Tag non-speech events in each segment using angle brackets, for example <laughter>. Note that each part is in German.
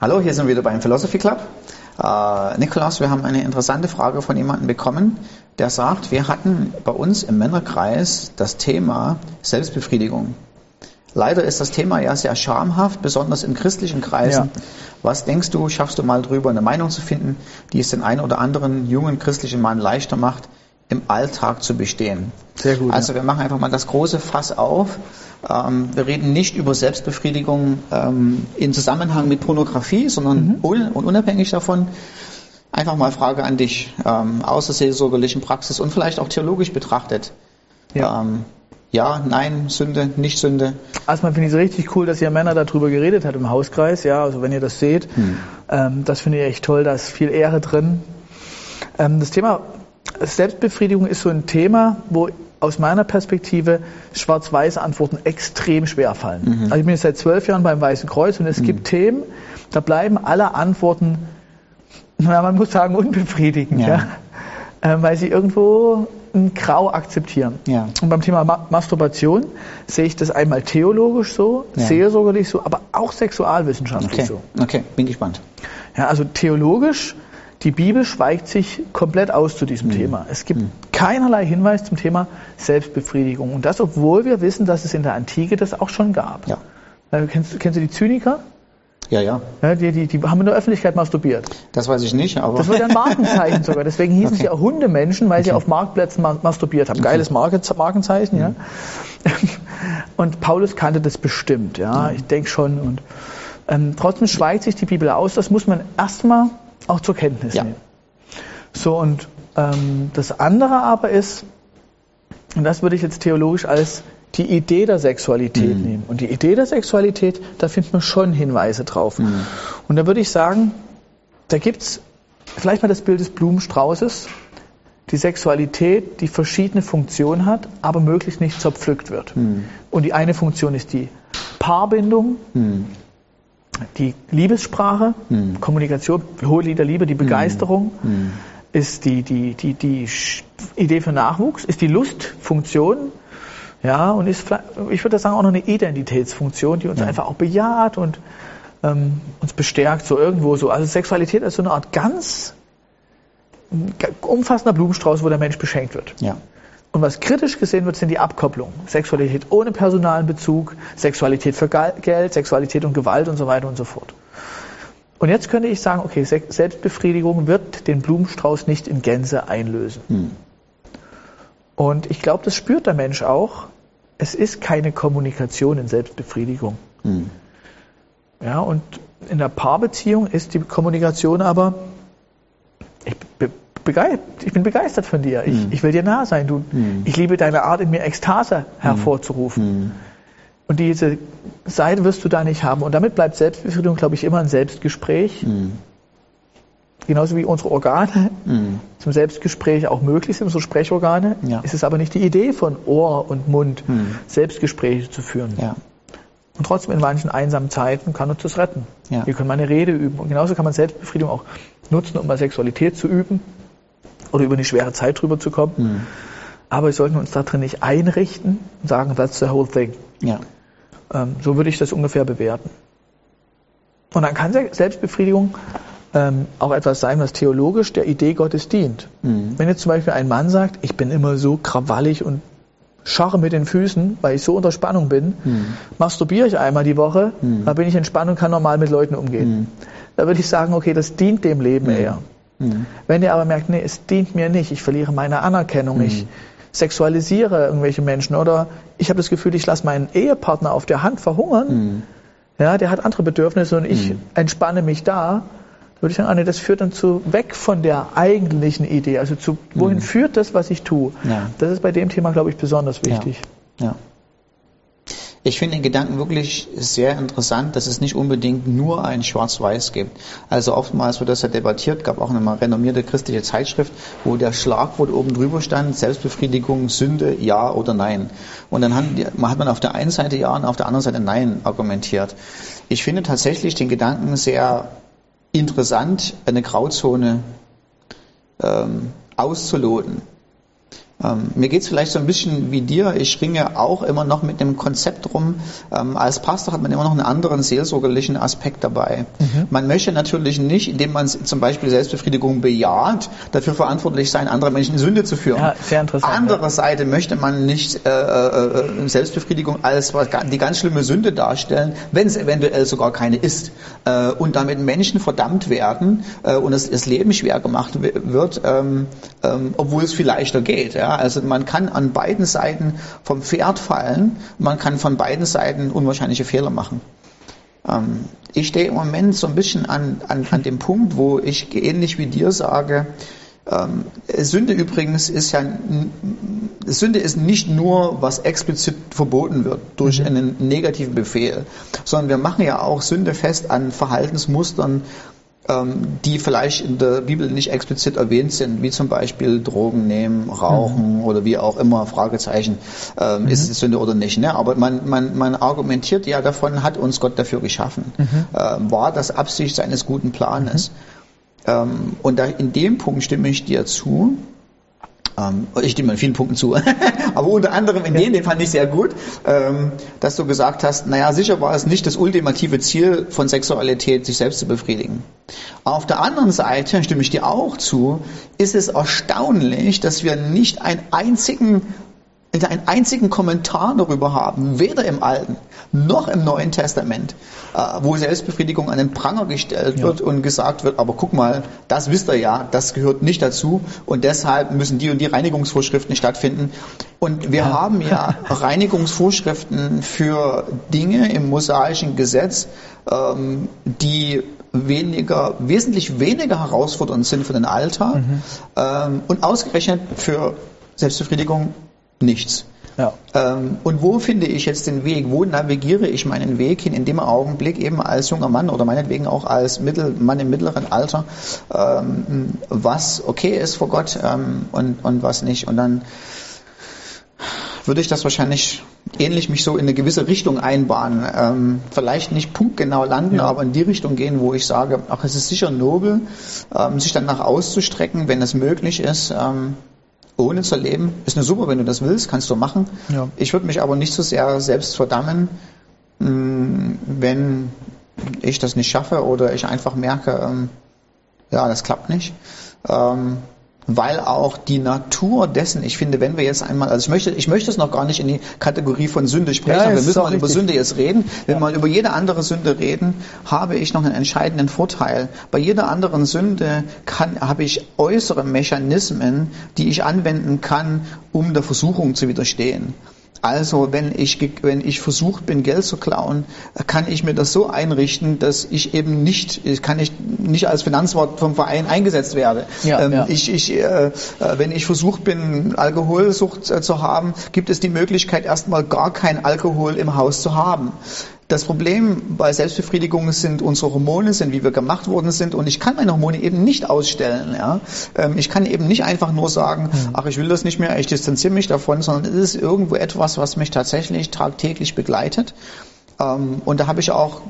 Hallo, hier sind wir wieder beim Philosophy Club. Äh, Nikolaus, wir haben eine interessante Frage von jemandem bekommen, der sagt, wir hatten bei uns im Männerkreis das Thema Selbstbefriedigung. Leider ist das Thema ja sehr schamhaft, besonders in christlichen Kreisen. Ja. Was denkst du, schaffst du mal drüber eine Meinung zu finden, die es den einen oder anderen jungen christlichen Mann leichter macht, im Alltag zu bestehen? Sehr gut. Also wir machen einfach mal das große Fass auf. Ähm, wir reden nicht über Selbstbefriedigung ähm, in Zusammenhang mit Pornografie, sondern mhm. unabhängig davon. Einfach mal Frage an dich, ähm, außer seelsorgerlichen Praxis und vielleicht auch theologisch betrachtet. Ja. Ähm, ja, nein, Sünde, nicht Sünde. Erstmal finde ich es richtig cool, dass ihr Männer darüber geredet habt im Hauskreis. Ja, also wenn ihr das seht, hm. ähm, das finde ich echt toll. Da ist viel Ehre drin. Ähm, das Thema Selbstbefriedigung ist so ein Thema, wo aus meiner Perspektive schwarz-weiße Antworten extrem schwer fallen. Mhm. Also ich bin jetzt seit zwölf Jahren beim Weißen Kreuz und es mhm. gibt Themen, da bleiben alle Antworten, na, man muss sagen, unbefriedigend, ja. ja? Ähm, weil sie irgendwo ein Grau akzeptieren. Ja. Und beim Thema Ma Masturbation sehe ich das einmal theologisch so, ja. seelsorgerlich so, aber auch sexualwissenschaftlich okay. so. Okay, bin gespannt. Ja, also theologisch, die Bibel schweigt sich komplett aus zu diesem mhm. Thema. Es gibt mhm. keinerlei Hinweis zum Thema Selbstbefriedigung. Und das, obwohl wir wissen, dass es in der Antike das auch schon gab. Ja. Kennst, kennst du die Zyniker? Ja, ja. ja die, die, die, haben in der Öffentlichkeit masturbiert. Das weiß ich nicht, aber. Das war ja ein Markenzeichen sogar. Deswegen hießen okay. sie auch Hundemenschen, weil okay. sie auf Marktplätzen masturbiert haben. Geiles Markenzeichen, mhm. ja. <laughs> Und Paulus kannte das bestimmt, ja. Mhm. Ich denke schon. Und ähm, trotzdem schweigt sich die Bibel aus. Das muss man erstmal auch zur Kenntnis ja. nehmen. So, und ähm, das andere aber ist, und das würde ich jetzt theologisch als die Idee der Sexualität mhm. nehmen. Und die Idee der Sexualität, da findet man schon Hinweise drauf. Mhm. Und da würde ich sagen, da gibt es vielleicht mal das Bild des Blumenstraußes, die Sexualität, die verschiedene Funktionen hat, aber möglichst nicht zerpflückt wird. Mhm. Und die eine Funktion ist die Paarbindung, mhm. Die Liebessprache, mhm. Kommunikation, hohe Lied der Liebe, die Begeisterung, mhm. ist die, die, die, die Idee für Nachwuchs, ist die Lustfunktion, ja, und ist, ich würde sagen, auch noch eine Identitätsfunktion, die uns ja. einfach auch bejaht und ähm, uns bestärkt, so irgendwo so. Also Sexualität ist so eine Art ganz umfassender Blumenstrauß, wo der Mensch beschenkt wird. Ja. Und was kritisch gesehen wird, sind die Abkopplungen. Sexualität ohne personalen Bezug, Sexualität für Geld, Sexualität und Gewalt und so weiter und so fort. Und jetzt könnte ich sagen, okay, Selbstbefriedigung wird den Blumenstrauß nicht in Gänze einlösen. Hm. Und ich glaube, das spürt der Mensch auch. Es ist keine Kommunikation in Selbstbefriedigung. Mhm. Ja, und in der Paarbeziehung ist die Kommunikation aber, ich bin begeistert von dir, ich, mhm. ich, will dir nah sein, du, mhm. ich liebe deine Art, in mir Ekstase hervorzurufen. Mhm. Und diese Seite wirst du da nicht haben. Und damit bleibt Selbstbefriedigung, glaube ich, immer ein Selbstgespräch. Mhm genauso wie unsere Organe mhm. zum Selbstgespräch auch möglich sind, unsere Sprechorgane, ja. ist es aber nicht die Idee von Ohr und Mund, mhm. Selbstgespräche zu führen. Ja. Und trotzdem in manchen einsamen Zeiten kann uns das retten. Ja. Wir können mal eine Rede üben. Und genauso kann man Selbstbefriedigung auch nutzen, um mal Sexualität zu üben oder über eine schwere Zeit drüber zu kommen. Mhm. Aber wir sollten uns da drin nicht einrichten und sagen, that's the whole thing. Ja. Ähm, so würde ich das ungefähr bewerten. Und dann kann Selbstbefriedigung ähm, auch etwas sein, was theologisch der Idee Gottes dient. Mhm. Wenn jetzt zum Beispiel ein Mann sagt, ich bin immer so krawallig und scharre mit den Füßen, weil ich so unter Spannung bin, mhm. masturbiere ich einmal die Woche, mhm. da bin ich entspannt und kann normal mit Leuten umgehen. Mhm. Da würde ich sagen, okay, das dient dem Leben mhm. eher. Mhm. Wenn der aber merkt, nee, es dient mir nicht, ich verliere meine Anerkennung, ich sexualisiere irgendwelche Menschen oder ich habe das Gefühl, ich lasse meinen Ehepartner auf der Hand verhungern, ja, der hat andere Bedürfnisse und ich entspanne mich da, würde ich sagen, Anne, das führt dann zu weg von der eigentlichen Idee. Also zu wohin mhm. führt das, was ich tue? Ja. Das ist bei dem Thema, glaube ich, besonders wichtig. Ja. ja. Ich finde den Gedanken wirklich sehr interessant, dass es nicht unbedingt nur ein Schwarz-Weiß gibt. Also oftmals wird das ja debattiert, gab auch eine renommierte christliche Zeitschrift, wo der Schlagwort oben drüber stand, Selbstbefriedigung, Sünde, ja oder nein. Und dann hat man auf der einen Seite ja und auf der anderen Seite nein argumentiert. Ich finde tatsächlich den Gedanken sehr interessant, eine Grauzone ähm, auszuloten. Ähm, mir geht es vielleicht so ein bisschen wie dir. Ich ringe auch immer noch mit dem Konzept rum. Ähm, als Pastor hat man immer noch einen anderen seelsorgerlichen Aspekt dabei. Mhm. Man möchte natürlich nicht, indem man zum Beispiel Selbstbefriedigung bejaht, dafür verantwortlich sein, andere Menschen in Sünde zu führen. Ja, sehr interessant. Andererseits ja. möchte man nicht äh, äh, Selbstbefriedigung als die ganz schlimme Sünde darstellen, wenn es eventuell sogar keine ist. Äh, und damit Menschen verdammt werden äh, und das, das Leben schwer gemacht wird, ähm, ähm, obwohl es viel leichter geht. Ja? Also man kann an beiden Seiten vom Pferd fallen, man kann von beiden Seiten unwahrscheinliche Fehler machen. Ähm, ich stehe im Moment so ein bisschen an, an, an dem Punkt, wo ich ähnlich wie dir sage, ähm, Sünde übrigens ist ja, Sünde ist nicht nur, was explizit verboten wird durch mhm. einen negativen Befehl, sondern wir machen ja auch Sünde fest an Verhaltensmustern, die vielleicht in der Bibel nicht explizit erwähnt sind, wie zum Beispiel Drogen nehmen, Rauchen mhm. oder wie auch immer, Fragezeichen, ähm, mhm. ist es Sünde oder nicht. Ne? Aber man, man, man argumentiert ja davon, hat uns Gott dafür geschaffen. Mhm. Ähm, war das Absicht seines guten Planes? Mhm. Ähm, und da, in dem Punkt stimme ich dir zu. Ähm, ich stimme in vielen Punkten zu, <laughs> aber unter anderem in ja. den, den fand ich sehr gut, ähm, dass du gesagt hast, naja, sicher war es nicht das ultimative Ziel von Sexualität, sich selbst zu befriedigen. Auf der anderen Seite, stimme ich dir auch zu, ist es erstaunlich, dass wir nicht einen einzigen einen einzigen Kommentar darüber haben, weder im Alten noch im Neuen Testament, äh, wo Selbstbefriedigung an den Pranger gestellt wird und gesagt wird, aber guck mal, das wisst ihr ja, das gehört nicht dazu und deshalb müssen die und die Reinigungsvorschriften stattfinden. Und wir ja. haben ja <laughs> Reinigungsvorschriften für Dinge im mosaischen Gesetz, ähm, die weniger, wesentlich weniger herausfordernd sind für den Alltag mhm. ähm, und ausgerechnet für Selbstbefriedigung nichts. Ja. Ähm, und wo finde ich jetzt den Weg? Wo navigiere ich meinen Weg hin in dem Augenblick eben als junger Mann oder meinetwegen auch als Mittel, Mann im mittleren Alter, ähm, was okay ist vor Gott ähm, und, und was nicht? Und dann würde ich das wahrscheinlich ähnlich mich so in eine gewisse Richtung einbahnen. Ähm, vielleicht nicht punktgenau landen, ja. aber in die Richtung gehen, wo ich sage, ach, es ist sicher nobel, ähm, sich danach auszustrecken, wenn es möglich ist, ähm, ohne zu leben. Ist nur super, wenn du das willst, kannst du machen. Ja. Ich würde mich aber nicht so sehr selbst verdammen, mm, wenn ich das nicht schaffe oder ich einfach merke, ähm, ja, das klappt nicht. Weil auch die Natur dessen, ich finde, wenn wir jetzt einmal, also ich möchte, ich möchte es noch gar nicht in die Kategorie von Sünde sprechen, ja, wir müssen mal über Sünde jetzt reden. Wenn ja. wir mal über jede andere Sünde reden, habe ich noch einen entscheidenden Vorteil. Bei jeder anderen Sünde kann, habe ich äußere Mechanismen, die ich anwenden kann, um der Versuchung zu widerstehen. Also wenn ich, wenn ich versucht bin, Geld zu klauen, kann ich mir das so einrichten, dass ich eben nicht, ich kann ich nicht als Finanzwort vom Verein eingesetzt werde. Ja, ähm, ja. Ich, ich, äh, äh, wenn ich versucht bin, Alkoholsucht äh, zu haben, gibt es die Möglichkeit, erstmal gar kein Alkohol im Haus zu haben. Das Problem bei Selbstbefriedigung sind unsere Hormone, sind wie wir gemacht worden sind und ich kann meine Hormone eben nicht ausstellen. Ja? Ähm, ich kann eben nicht einfach nur sagen, mhm. ach ich will das nicht mehr, ich distanziere mich davon, sondern es ist irgendwo etwas, was mich tatsächlich tagtäglich begleitet. Ähm, und da habe ich auch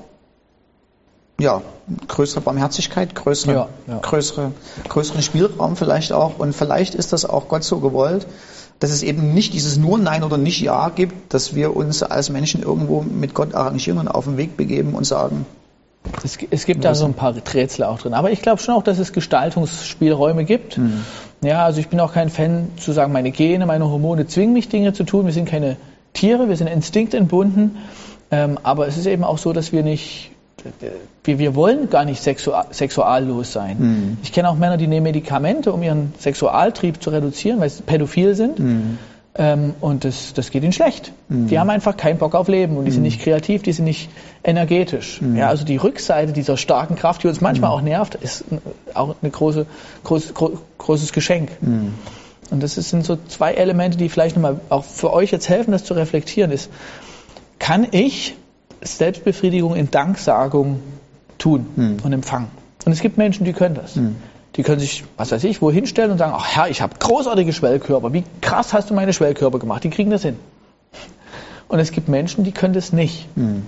ja, größere Barmherzigkeit, größere, ja, ja. größere, größeren Spielraum vielleicht auch. Und vielleicht ist das auch Gott so gewollt, dass es eben nicht dieses nur Nein oder nicht Ja gibt, dass wir uns als Menschen irgendwo mit Gott arrangieren und auf den Weg begeben und sagen. Es, es gibt da so ein paar Rätsel auch drin. Aber ich glaube schon auch, dass es Gestaltungsspielräume gibt. Mhm. Ja, also ich bin auch kein Fan zu sagen, meine Gene, meine Hormone zwingen mich Dinge zu tun. Wir sind keine Tiere, wir sind instinktentbunden. Ähm, aber es ist eben auch so, dass wir nicht wir, wir wollen gar nicht sexual, sexuallos sein. Mhm. Ich kenne auch Männer, die nehmen Medikamente, um ihren Sexualtrieb zu reduzieren, weil sie pädophil sind. Mhm. Ähm, und das, das geht ihnen schlecht. Mhm. Die haben einfach keinen Bock auf Leben und die sind nicht kreativ, die sind nicht energetisch. Ja, also die Rückseite dieser starken Kraft, die uns manchmal auch nervt, ist auch ein große, groß, großes Geschenk. Und das sind so zwei Elemente, die vielleicht nochmal auch für euch jetzt helfen, das zu reflektieren, ist, kann ich Selbstbefriedigung in Danksagung tun hm. und empfangen. Und es gibt Menschen, die können das. Hm. Die können sich, was weiß ich, wohin stellen und sagen, ach Herr, ich habe großartige Schwellkörper. Wie krass hast du meine Schwellkörper gemacht? Die kriegen das hin. Und es gibt Menschen, die können das nicht. Hm.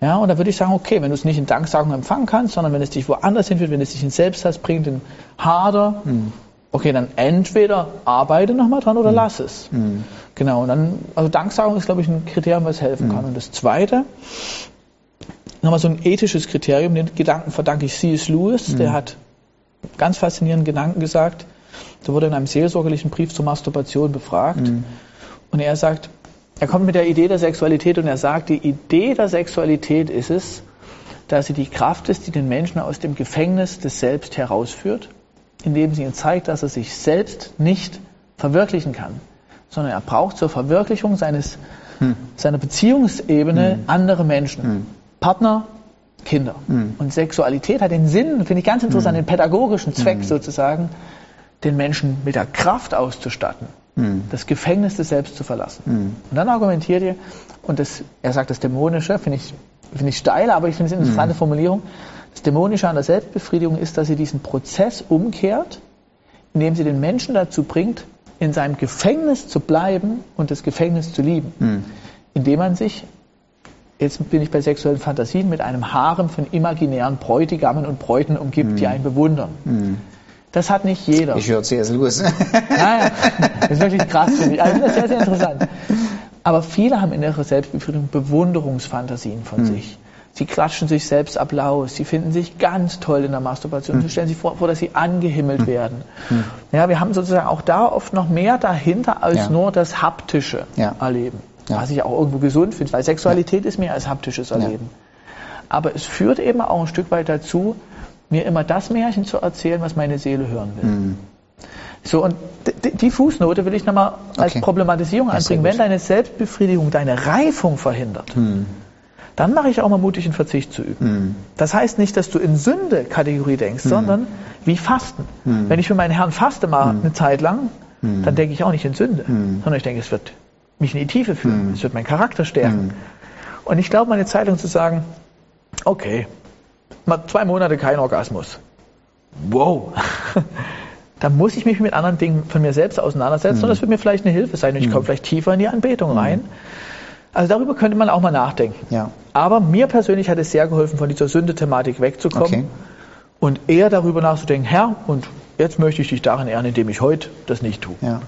Ja, und da würde ich sagen, okay, wenn du es nicht in Danksagung empfangen kannst, sondern wenn es dich woanders hinführt, wenn es dich in Selbsthass bringt, in Hader, hm. Okay, dann entweder arbeite nochmal dran oder lass es. Mhm. Genau, und dann, also Danksagung ist, glaube ich, ein Kriterium, was helfen kann. Und das zweite, nochmal so ein ethisches Kriterium, den Gedanken verdanke ich C.S. Lewis, der hat ganz faszinierenden Gedanken gesagt. Der wurde in einem seelsorgerlichen Brief zur Masturbation befragt. Und er sagt, er kommt mit der Idee der Sexualität und er sagt, die Idee der Sexualität ist es, dass sie die Kraft ist, die den Menschen aus dem Gefängnis des Selbst herausführt, indem sie ihm zeigt, dass er sich selbst nicht verwirklichen kann, sondern er braucht zur Verwirklichung seines, seiner Beziehungsebene andere Menschen, Partner, Kinder. Und Sexualität hat den Sinn, finde ich ganz interessant, den pädagogischen Zweck sozusagen, den Menschen mit der Kraft auszustatten, das Gefängnis des Selbst zu verlassen. Und dann argumentiert ihr, und das, er sagt das Dämonische, finde ich, finde ich steil, aber ich finde es eine interessante Formulierung. Das Dämonische an der Selbstbefriedigung ist, dass sie diesen Prozess umkehrt, indem sie den Menschen dazu bringt, in seinem Gefängnis zu bleiben und das Gefängnis zu lieben. Indem man sich, jetzt bin ich bei sexuellen Fantasien, mit einem Harem von imaginären Bräutigamen und Bräuten umgibt, die einen bewundern. Das hat nicht jeder. Ich höre C.S. Lewis. Naja, das ist wirklich krass, finde ich. Also das ist sehr, sehr interessant. Aber viele haben in ihrer Selbstbefriedigung Bewunderungsfantasien von sich. Sie klatschen sich selbst Applaus, sie finden sich ganz toll in der Masturbation, sie stellen sich vor, vor dass sie angehimmelt werden. Ja, wir haben sozusagen auch da oft noch mehr dahinter als Ja. nur das haptische Ja. Erleben. Ja. Was ich auch irgendwo gesund finde, weil Sexualität ist mehr als haptisches Erleben. Aber es führt eben auch ein Stück weit dazu, mir immer das Märchen zu erzählen, was meine Seele hören will. Mhm. So, und die Fußnote will ich nochmal als Okay. Problematisierung anbringen. Wenn deine Selbstbefriedigung deine Reifung verhindert, dann mache ich auch mal mutig, einen Verzicht zu üben. Das heißt nicht, dass du in Sünde-Kategorie denkst, sondern wie Fasten. Wenn ich für meinen Herrn faste mal eine Zeit lang, dann denke ich auch nicht in Sünde, sondern ich denke, es wird mich in die Tiefe führen, es wird meinen Charakter stärken. Und ich glaube, meine Zeit lang zu sagen, okay, mal zwei Monate kein Orgasmus. Wow. <laughs> da muss ich mich mit anderen Dingen von mir selbst auseinandersetzen und das wird mir vielleicht eine Hilfe sein und ich komme vielleicht tiefer in die Anbetung rein. Also darüber könnte man auch mal nachdenken. Ja. Aber mir persönlich hat es sehr geholfen, von dieser Sünde-Thematik wegzukommen Okay. und eher darüber nachzudenken, Herr, und jetzt möchte ich dich darin ehren, indem ich heute das nicht tue. Ja.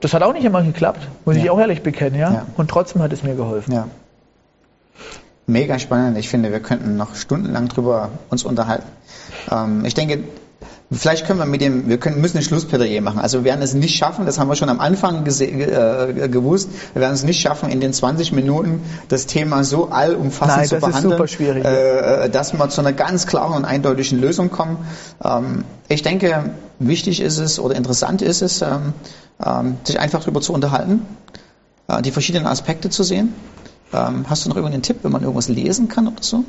Das hat auch nicht immer geklappt, muss ich Ja. auch ehrlich bekennen, ja? Ja. Und trotzdem hat es mir geholfen. Ja. Mega spannend. Ich finde, wir könnten noch stundenlang drüber uns unterhalten. Ähm, ich denke, vielleicht können wir mit dem, wir können, müssen ein Schlussplädoyer machen. Also wir werden es nicht schaffen, das haben wir schon am Anfang äh, gewusst, wir werden es nicht schaffen, in den 20 Minuten das Thema so allumfassend Nein, zu behandeln. Äh, äh, dass wir zu einer ganz klaren und eindeutigen Lösung kommen. Ähm, ich denke, wichtig ist es oder interessant ist es, ähm, ähm, sich einfach darüber zu unterhalten, äh, die verschiedenen Aspekte zu sehen. Ähm, hast du noch irgendeinen Tipp, wenn man irgendwas lesen kann oder so?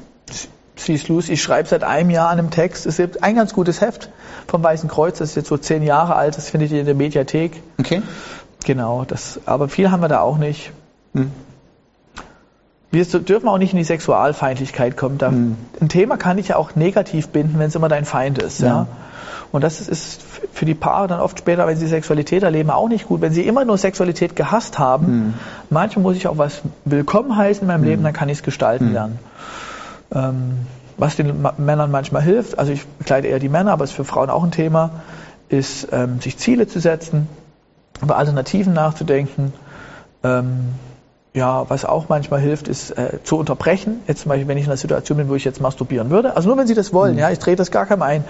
C.S. Lewis, ich schreibe seit einem Jahr an einem Text. Es gibt ein ganz gutes Heft vom Weißen Kreuz, das ist jetzt so zehn Jahre alt, das findet ihr in der Mediathek. Okay. Genau, das, aber viel haben wir da auch nicht. Hm. Wir dürfen auch nicht in die Sexualfeindlichkeit kommen. Da, Ein Thema kann dich ja auch negativ binden, wenn es immer dein Feind ist. Ja. Ja. Und das ist- ist für die Paare dann oft später, wenn sie Sexualität erleben, auch nicht gut. Wenn sie immer nur Sexualität gehasst haben, manchmal muss ich auch was willkommen heißen in meinem Leben, dann kann ich es gestalten lernen. Ähm, was den Männern manchmal hilft, also ich begleite eher die Männer, aber es ist für Frauen auch ein Thema, ist, ähm, sich Ziele zu setzen, über Alternativen nachzudenken. Ähm, ja, was auch manchmal hilft, ist äh, zu unterbrechen. Jetzt zum Beispiel, wenn ich in einer Situation bin, wo ich jetzt masturbieren würde. Also nur wenn Sie das wollen, ja, ich drehe das gar keinem ein.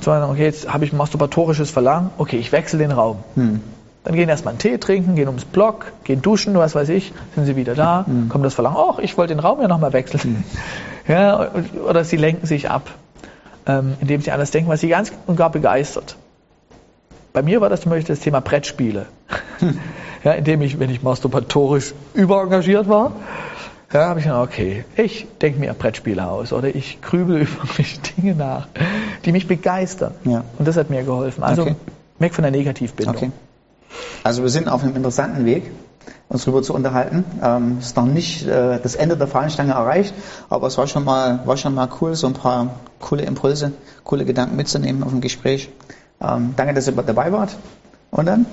Sondern, okay, jetzt habe ich ein masturbatorisches Verlangen, okay, ich wechsle den Raum. Dann gehen erstmal einen Tee trinken, gehen ums Block, gehen duschen, was weiß ich, sind sie wieder da, kommt das Verlangen, ach, ich wollte den Raum ja nochmal wechseln. <laughs> Ja, oder sie lenken sich ab, ähm, indem sie an das denken, was sie ganz und gar begeistert. Bei mir war das zum Beispiel das Thema Brettspiele. <laughs> ja, indem ich, wenn ich masturbatorisch überengagiert war, ja, habe ich gedacht, okay, ich denke mir Brettspiele aus oder ich grübel <laughs> über irgendwelche Dinge nach, die mich begeistern. Ja. Und das hat mir geholfen. Also Okay. weg von der Negativbindung. Okay. Also wir sind auf einem interessanten Weg, uns darüber zu unterhalten. Ähm, ist noch nicht äh, das Ende der Fahnenstange erreicht, aber es war schon mal war schon mal cool, so ein paar coole Impulse, coole Gedanken mitzunehmen auf dem Gespräch. Ähm, danke, dass ihr dabei wart und dann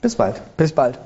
bis bald. Bis bald.